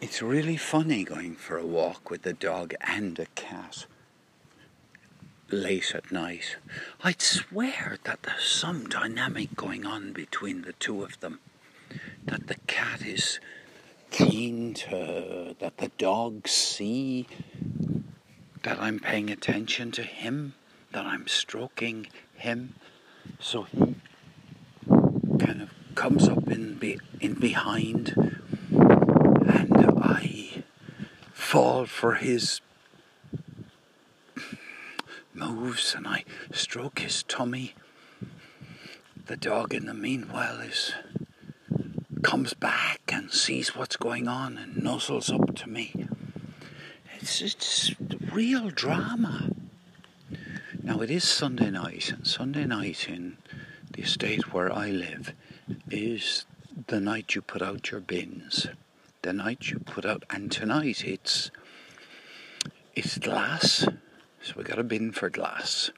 It's really funny going for a walk with a dog and a cat late at night. I'd swear that there's some dynamic going on between the two of them. That the cat is keen to, that the dogs see that I'm paying attention to him, that I'm stroking him. So he kind of comes up in, be, in behind and I fall for his moves and I stroke his tummy. The dog in the meanwhile is comes back and sees what's going on and nuzzles up to me. It's it's real drama. Now it is Sunday night, and Sunday night in the estate where I live is the night you put out your bins. The night you put out, and tonight it's it's glass so we got a bin for glass.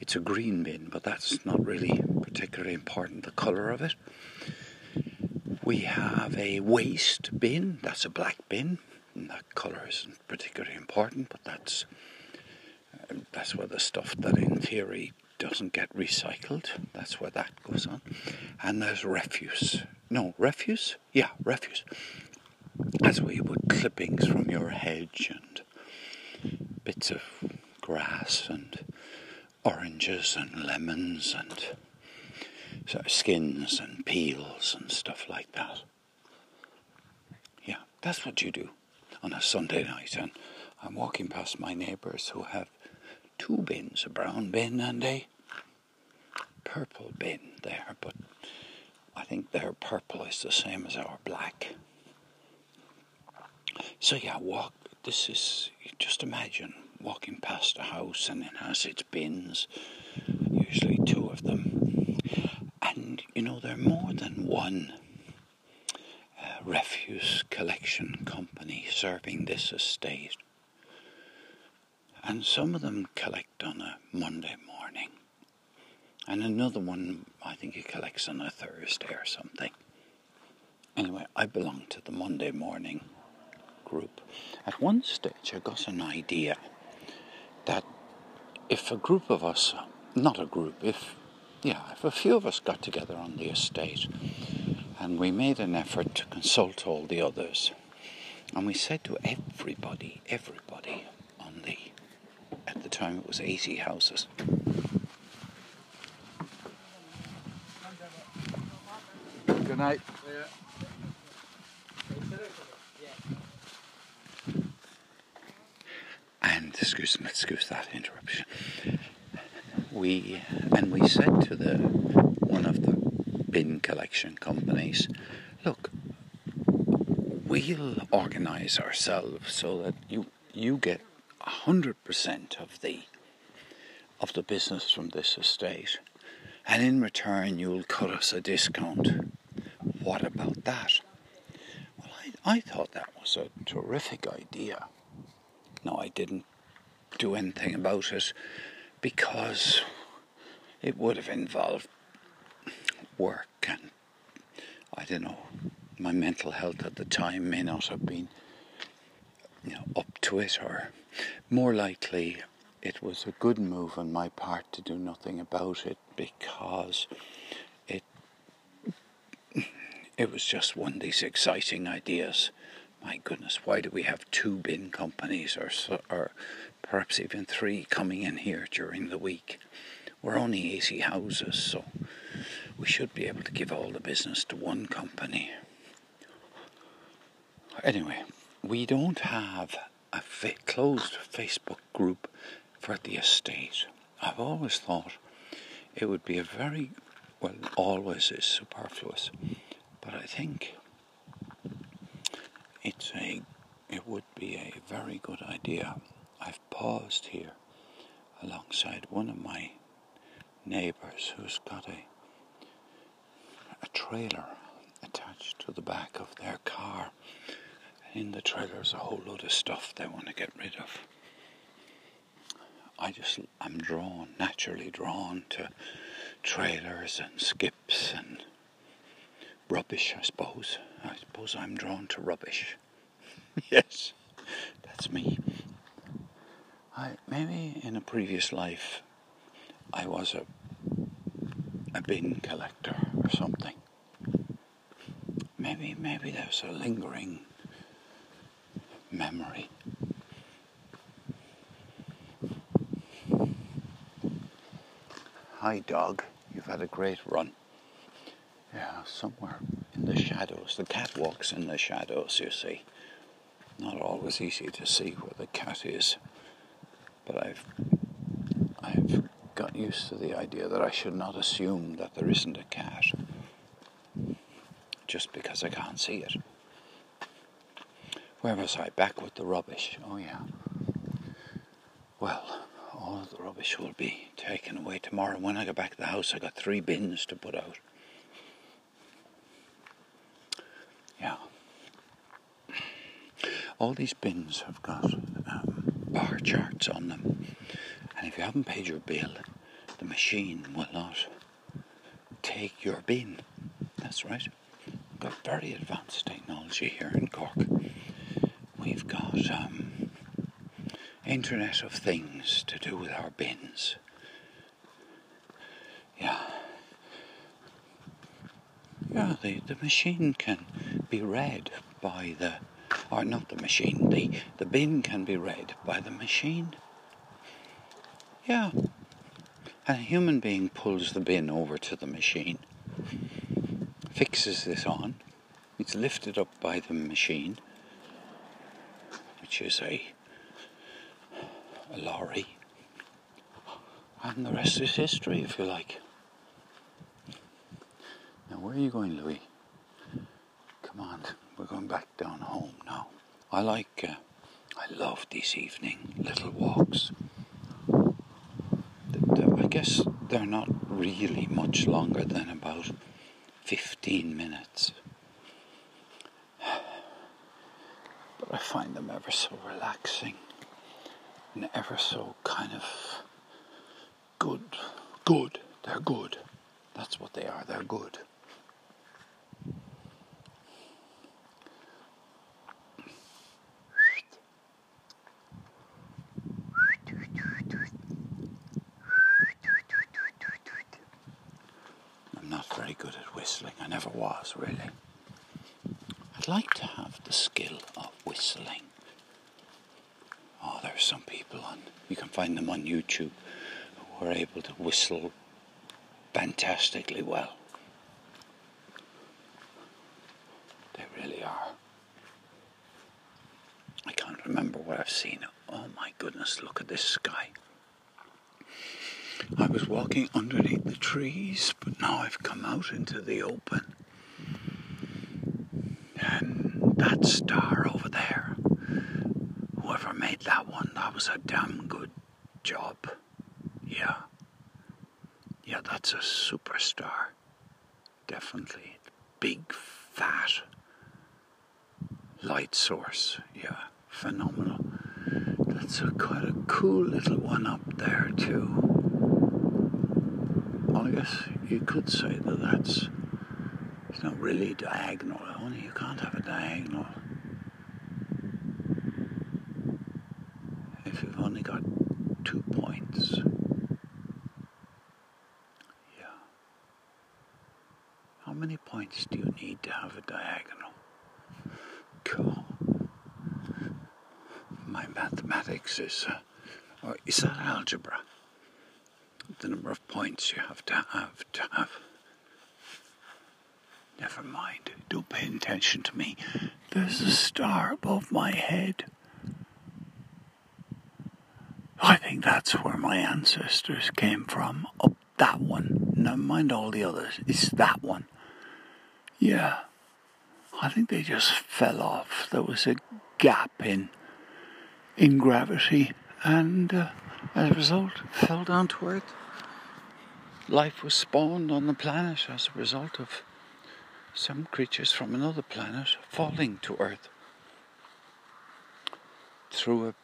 It's a green bin, but that's not really particularly important, the colour of it. We have a waste bin, that's a black bin. And that colour isn't particularly important, but that's that's where the stuff that in theory doesn't get recycled, that's where that goes on. And there's refuse. No, refuse? Yeah, refuse. That's where you put clippings from your hedge and bits of grass and oranges and lemons and of skins and peels and stuff like that. Yeah, that's what you do on a Sunday night. And I'm walking past my neighbours who have two bins a brown bin and a purple bin there, but I think their purple is the same as our black. So, yeah, walk this is just imagine walking past a house and it has its bins, usually two of them, and you know there are more than one uh, refuse collection company serving this estate, and some of them collect on a Monday morning, and another one I think he collects on a Thursday or something. Anyway, I belong to the Monday morning group. At one stage, I got an idea that if a group of us, not a group, if yeah, if a few of us got together on the estate and we made an effort to consult all the others, and we said to everybody, everybody on the, at the time it was 80 houses. Night. excuse me, excuse that interruption. We and we said to the one of the bin collection companies, look, we'll organise ourselves so that you you get hundred percent of the of the business from this estate, and in return you'll cut us a discount. What about that? Well, I, I thought that was a terrific idea. No, I didn't do anything about it because it would have involved work and I don't know, my mental health at the time may not have been you know, up to it or more likely it was a good move on my part to do nothing about it because it was just one of these exciting ideas. My goodness, why do we have two bin companies or or perhaps even three coming in here during the week. We're only 80 houses, so we should be able to give all the business to one company. Anyway, we don't have a fa- closed Facebook group for the estate. I've always thought it would be a very, well, always is superfluous, but I think it's a, it would be a very good idea I've paused here alongside one of my neighbours who's got a a trailer attached to the back of their car. In the trailer is a whole load of stuff they want to get rid of. I just I'm drawn, naturally drawn to trailers and skips and rubbish, I suppose. I suppose I'm drawn to rubbish. yes, that's me. I maybe in a previous life I was a a bin collector or something. Maybe maybe there's a lingering memory. Hi dog, you've had a great run. Somewhere in the shadows. The cat walks in the shadows, you see. Not always easy to see where the cat is. But I've I've got used to the idea that I should not assume that there isn't a cat just because I can't see it. Where was I? Back with the rubbish. Oh, yeah. Well, all the rubbish will be taken away tomorrow. When I go back to the house, I got three bins to put out. Yeah. All these bins have got um, bar charts on them. And if you haven't paid your bill, the machine will not take your bin. That's right. We've got very advanced technology here in Cork. We've got um, Internet of Things to do with our bins. Yeah. Yeah, the, the machine can be read by the, or not the machine, the, the bin can be read by the machine. Yeah. And a human being pulls the bin over to the machine, fixes this on, it's lifted up by the machine, which is a, a lorry, and the rest is history, if you like. Now, where are you going, Louis? Come on, we're going back down home now. I like, uh, I love these evening little walks. I guess they're not really much longer than about 15 minutes. But I find them ever so relaxing and ever so kind of good. Good. They're good. That's what they are. They're good. whistling. I never was, really. I'd like to have the skill of whistling. Oh, there are some people on, you can find them on YouTube, who are able to whistle fantastically well. They really are. I can't remember what I've seen. Oh my goodness, look at this sky. I was walking underneath the trees, but now I've come out into the open. And that star over there, whoever made that one, that was a damn good job. Yeah. Yeah, that's a superstar. Definitely. Big, fat light source. Yeah, phenomenal. That's a quite a cool little one up there, too. I guess you could say that that's it's not really diagonal. Only you can't have a diagonal if you've only got two points. Yeah. How you need to have a diagonal? Cool. My mathematics is, uh, or is that algebra? the number of points you have to have to have. Never mind, don't pay attention to me. There's a star above my head. I think that's where my ancestors came from. Up that one. Never mind all the others. It's that one. Yeah. I think they just fell off. There was a gap in in gravity, and uh, as a result, fell down to earth life was spawned on the planet as a result of some creatures from another planet falling to Earth through a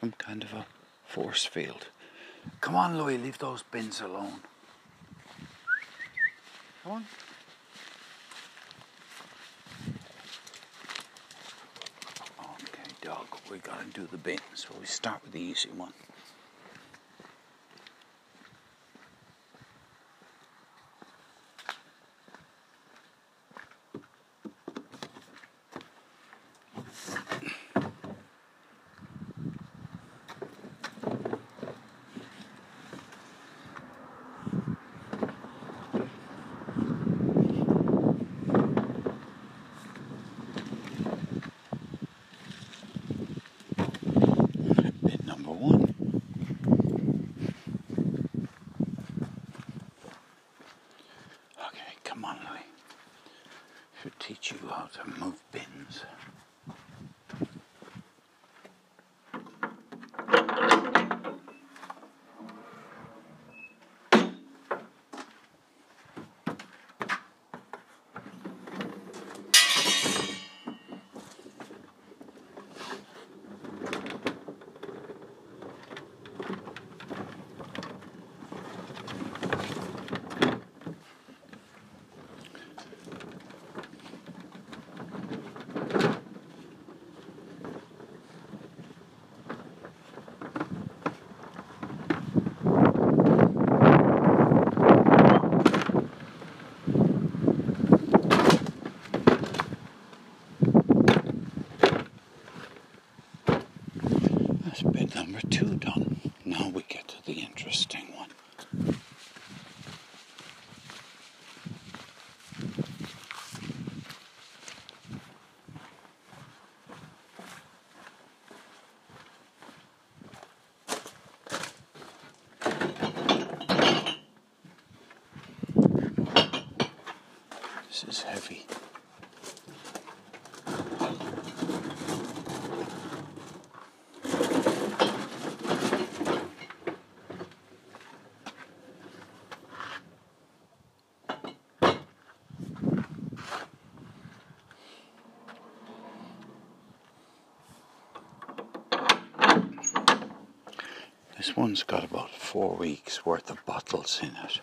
some kind of a force field. Come on, Louis, leave those bins alone. Come on. Okay, dog, we gotta do the bin, so we start with the easy one. This is heavy. This one's got about four weeks worth of bottles in it.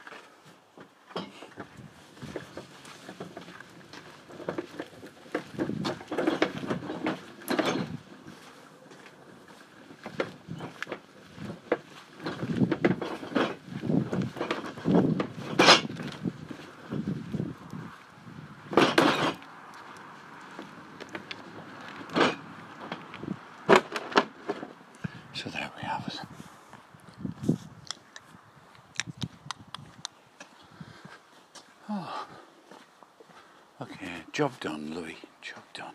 So there we have it. Oh. Okay, job done, Louis. Job done.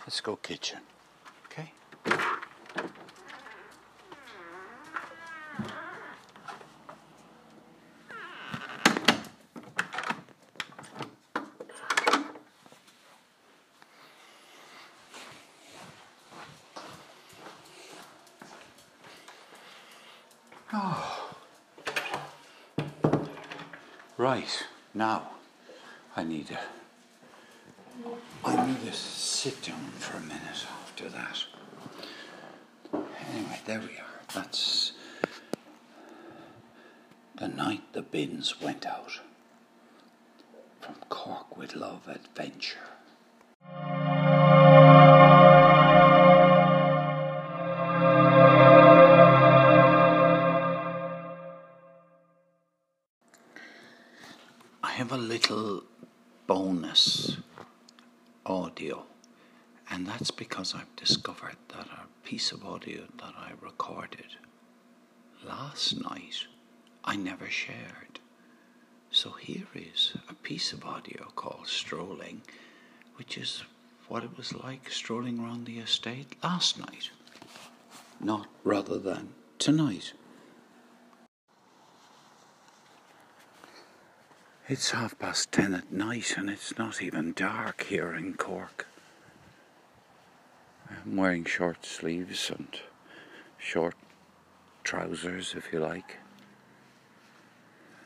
Let's go kitchen. Okay? Oh. Right, now I need to To sit down for a minute after that. Anyway, there we are. That's the night the bins went out. From Cork with Love Adventure. I have a little bonus audio, and that's because I've discovered that a piece of audio that I recorded last night I never shared. So here is a piece of audio called Strolling, which is what it was like strolling around the estate last night, not rather than tonight. It's half past ten at night and it's not even dark here in Cork. I'm wearing short sleeves and short trousers, if you like.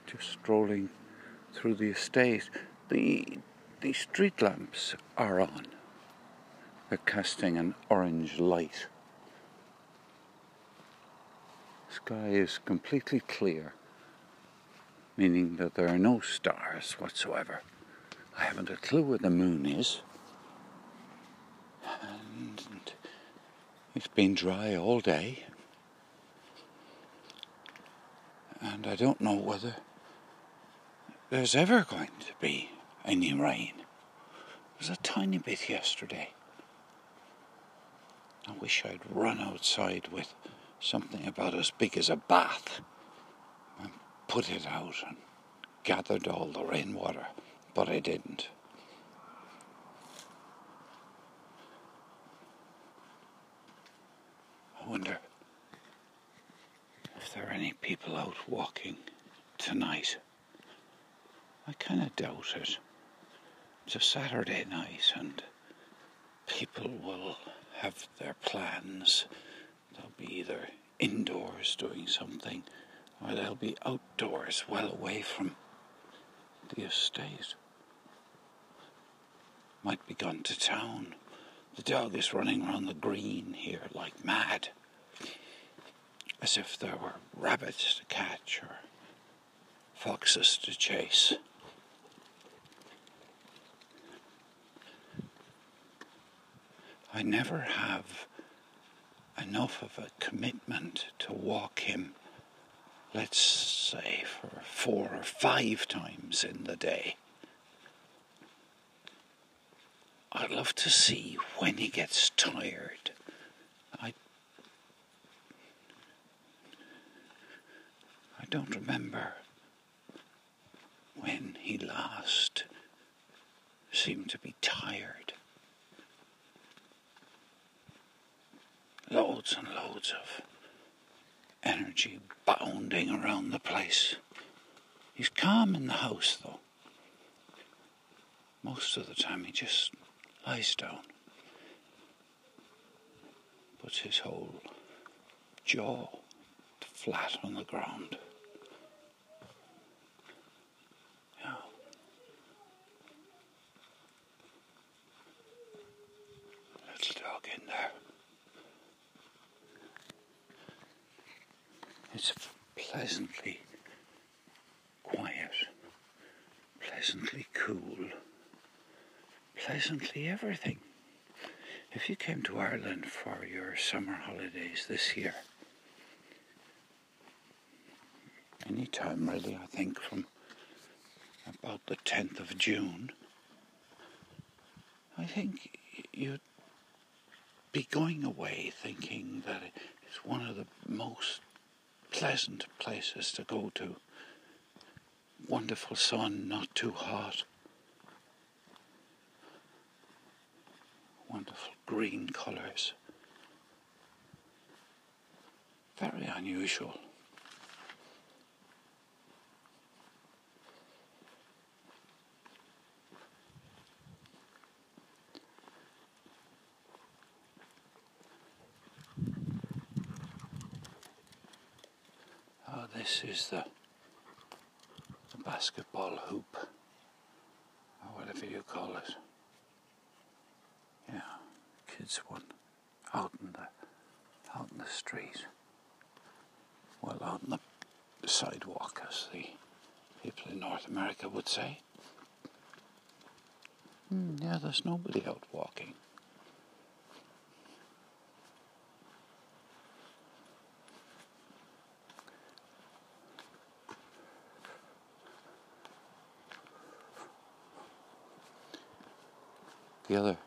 Just strolling through the estate. The, the street lamps are on. They're casting an orange light. The Sky is completely clear. Meaning that there are no stars whatsoever. I haven't a clue where the moon is. And it's been dry all day. And I don't know whether there's ever going to be any rain. There was a tiny bit yesterday. I wish I'd run outside with something about as big as a bath put it out and gathered all the rainwater, but I didn't. I wonder if there are any people out walking tonight. I kind of doubt it. It's a Saturday night and people will have their plans. They'll be either indoors doing something they'll be outdoors well away from the estate. Might be gone to town. The dog is running round the green here like mad, as if there were rabbits to catch or foxes to chase. I never have enough of a commitment to walk him, let's say, for four or five times in the day. I'd love to see when he gets tired. I I don't remember when he last seemed to be tired. loads and loads of energy bounding around the place. He's calm in the house, though. Most of the time, he just lies down, puts his whole jaw flat on the ground. Yeah. Little dog in there. It's pleasantly quiet, pleasantly cool, pleasantly everything. If you came to Ireland for your summer holidays this year, any time really, I think from about the 10th of June, I think you'd be going away thinking that it's one of the most pleasant places to go to. Wonderful sun, not too hot. Wonderful green colours. Very unusual. Oh, this is the, the basketball hoop, or whatever you call it. Kids one out in the out in the street. Well, out in the sidewalk, as the people in North America would say. Mm, yeah, there's nobody out walking. the other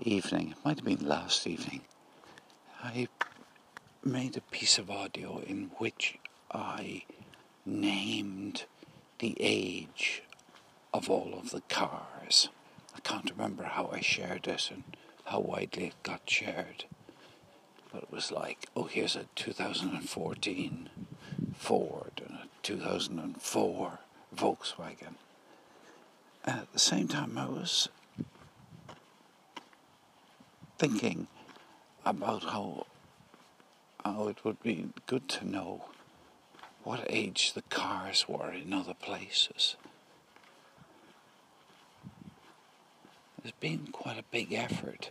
evening, it might have been last evening, I made a piece of audio in which I named the age of all of the cars. I can't remember how I shared it and how widely it got shared. But it was like, oh, here's a 2014 Ford and a 2004 Volkswagen. And at the same time, I was thinking about how how it would be good to know what age the cars were in other places. There's been quite a big effort,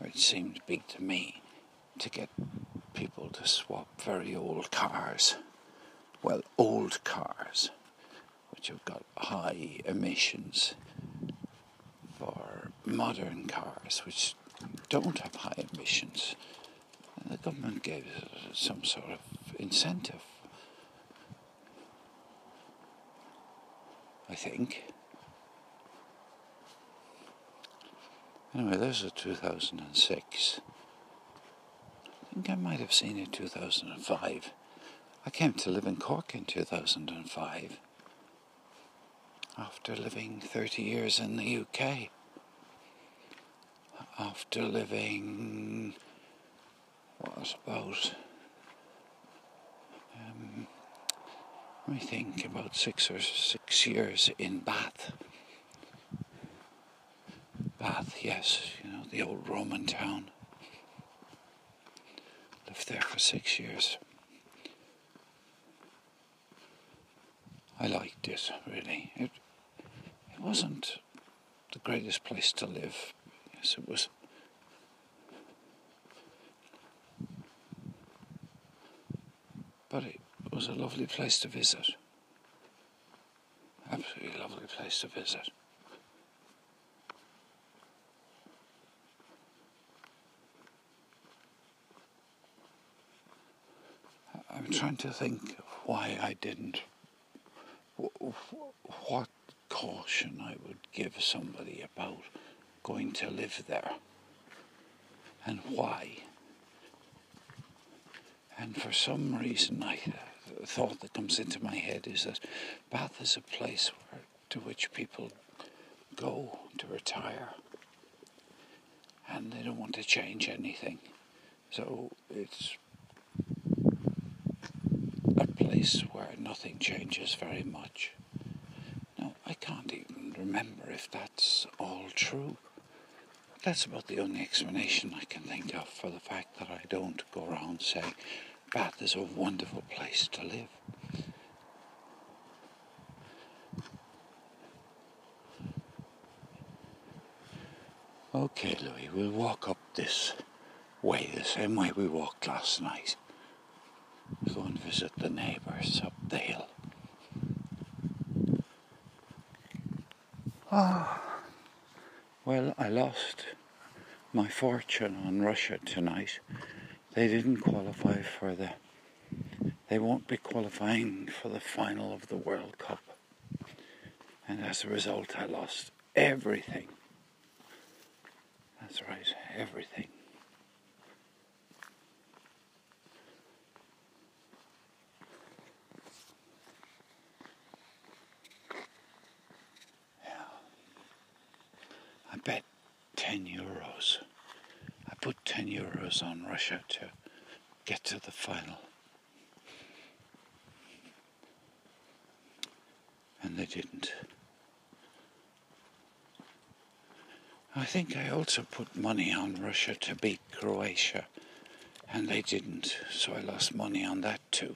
or it seemed big to me, to get people to swap very old cars Well, old cars, which have got high emissions, modern cars, which don't have high emissions. The government gave some sort of incentive, I think. Anyway, there's a 2006. I think I might have seen it 2005. I came to live in Cork in 2005 after living 30 years in the UK. After living, what, suppose, um, me think, about six or six years in Bath. Bath, yes, you know, the old Roman town. Lived there for six years. I liked it, really. It, it wasn't the greatest place to live. Yes, it was. But it was a lovely place to visit. Absolutely lovely place to visit. I'm trying to think why I didn't. What caution I would give somebody about going to live there and why. And for some reason, I the thought that comes into my head is that Bath is a place where, to which people go to retire and they don't want to change anything. So it's a place where nothing changes very much. Now, I can't even remember if that's all true. That's about the only explanation I can think of for the fact that I don't go around saying Bath is a wonderful place to live. Okay, Louis, we'll walk up this way, the same way we walked last night. Go and visit the neighbours up the hill. Ah, well, I lost my fortune on Russia tonight. They didn't qualify for the. They won't be qualifying for the final of the World Cup. And as a result, I lost everything. That's right, everything. I bet 10 euros. I put 10 euros on Russia to get to the final. And they didn't. I think I also put money on Russia to beat Croatia, and they didn't, so I lost money on that too.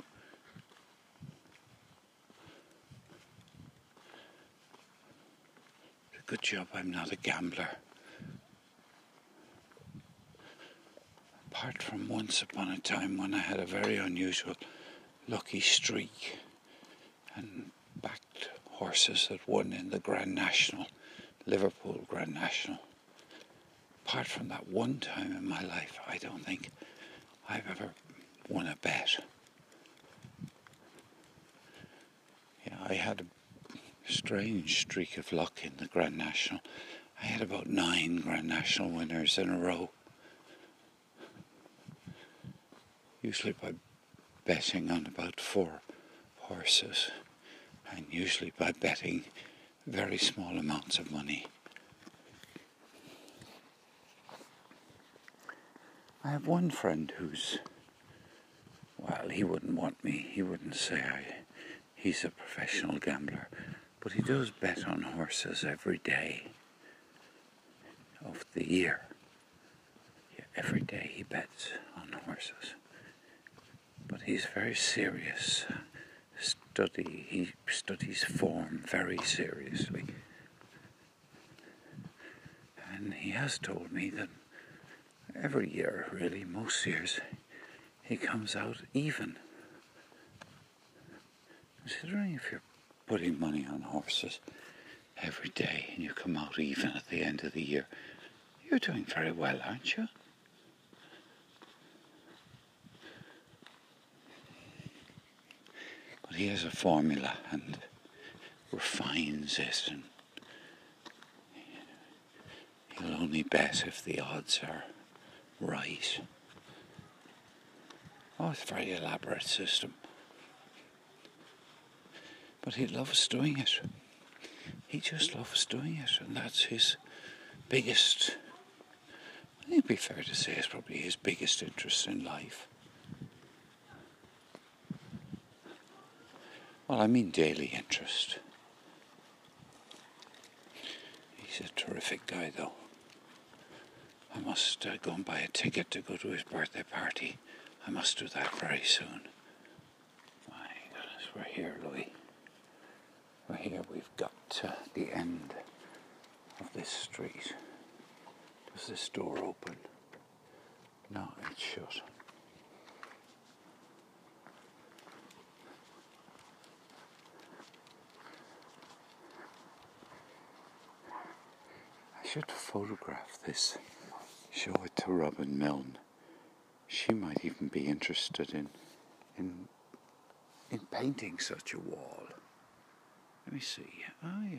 Good job I'm not a gambler. Apart from once upon a time when I had a very unusual lucky streak and backed horses that won in the Grand National, Liverpool Grand National. Apart from that one time in my life, I don't think I've ever won a bet. Yeah, I had a strange streak of luck in the Grand National. I had about nine Grand National winners in a row. Usually by betting on about four horses, and usually by betting very small amounts of money. I have one friend who's, well, he wouldn't want me, he wouldn't say I, he's a professional gambler. But he does bet on horses every day of the year. Yeah, every day he bets on horses. But he's very serious. Study he studies form very seriously. And he has told me that every year, really, most years, he comes out even. Considering if you're putting money on horses every day and you come out even at the end of the year, you're doing very well, aren't you? But he has a formula and refines it and he'll only bet if the odds are right. Oh, it's a very elaborate system. But he loves doing it. He just loves doing it, and that's his biggest, I think it'd be fair to say, it's probably his biggest interest in life. Well, I mean daily interest. He's a terrific guy, though. I must uh, go and buy a ticket to go to his birthday party. I must do that very soon. My goodness, we're here, Louis. We're here. We've got to the end of this street. Does this door open? No, it's shut. I should photograph this, show it to Robin Milne. She might even be interested in in in painting such a wall. Let me see. Oh yeah.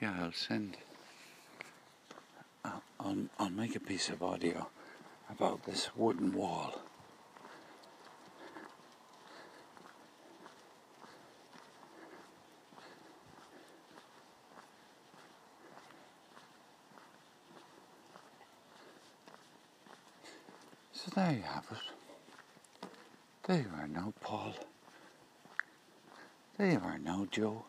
Yeah, I'll send. I'll, I'll, I'll make a piece of audio about this wooden wall. There you have it. There you are now, Paul. There you are now, Joe.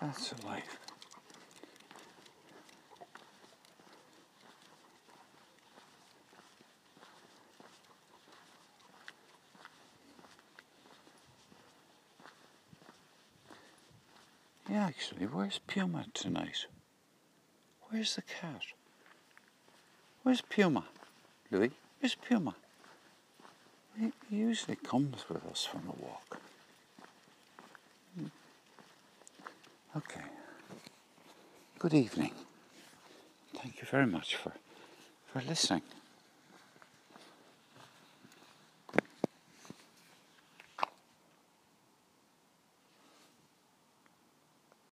That's life. Actually, where's Puma tonight? Where's the cat? Where's Puma? Louis, where's Puma? He usually comes with us from a walk. Okay. Good evening. Thank you very much for, for listening.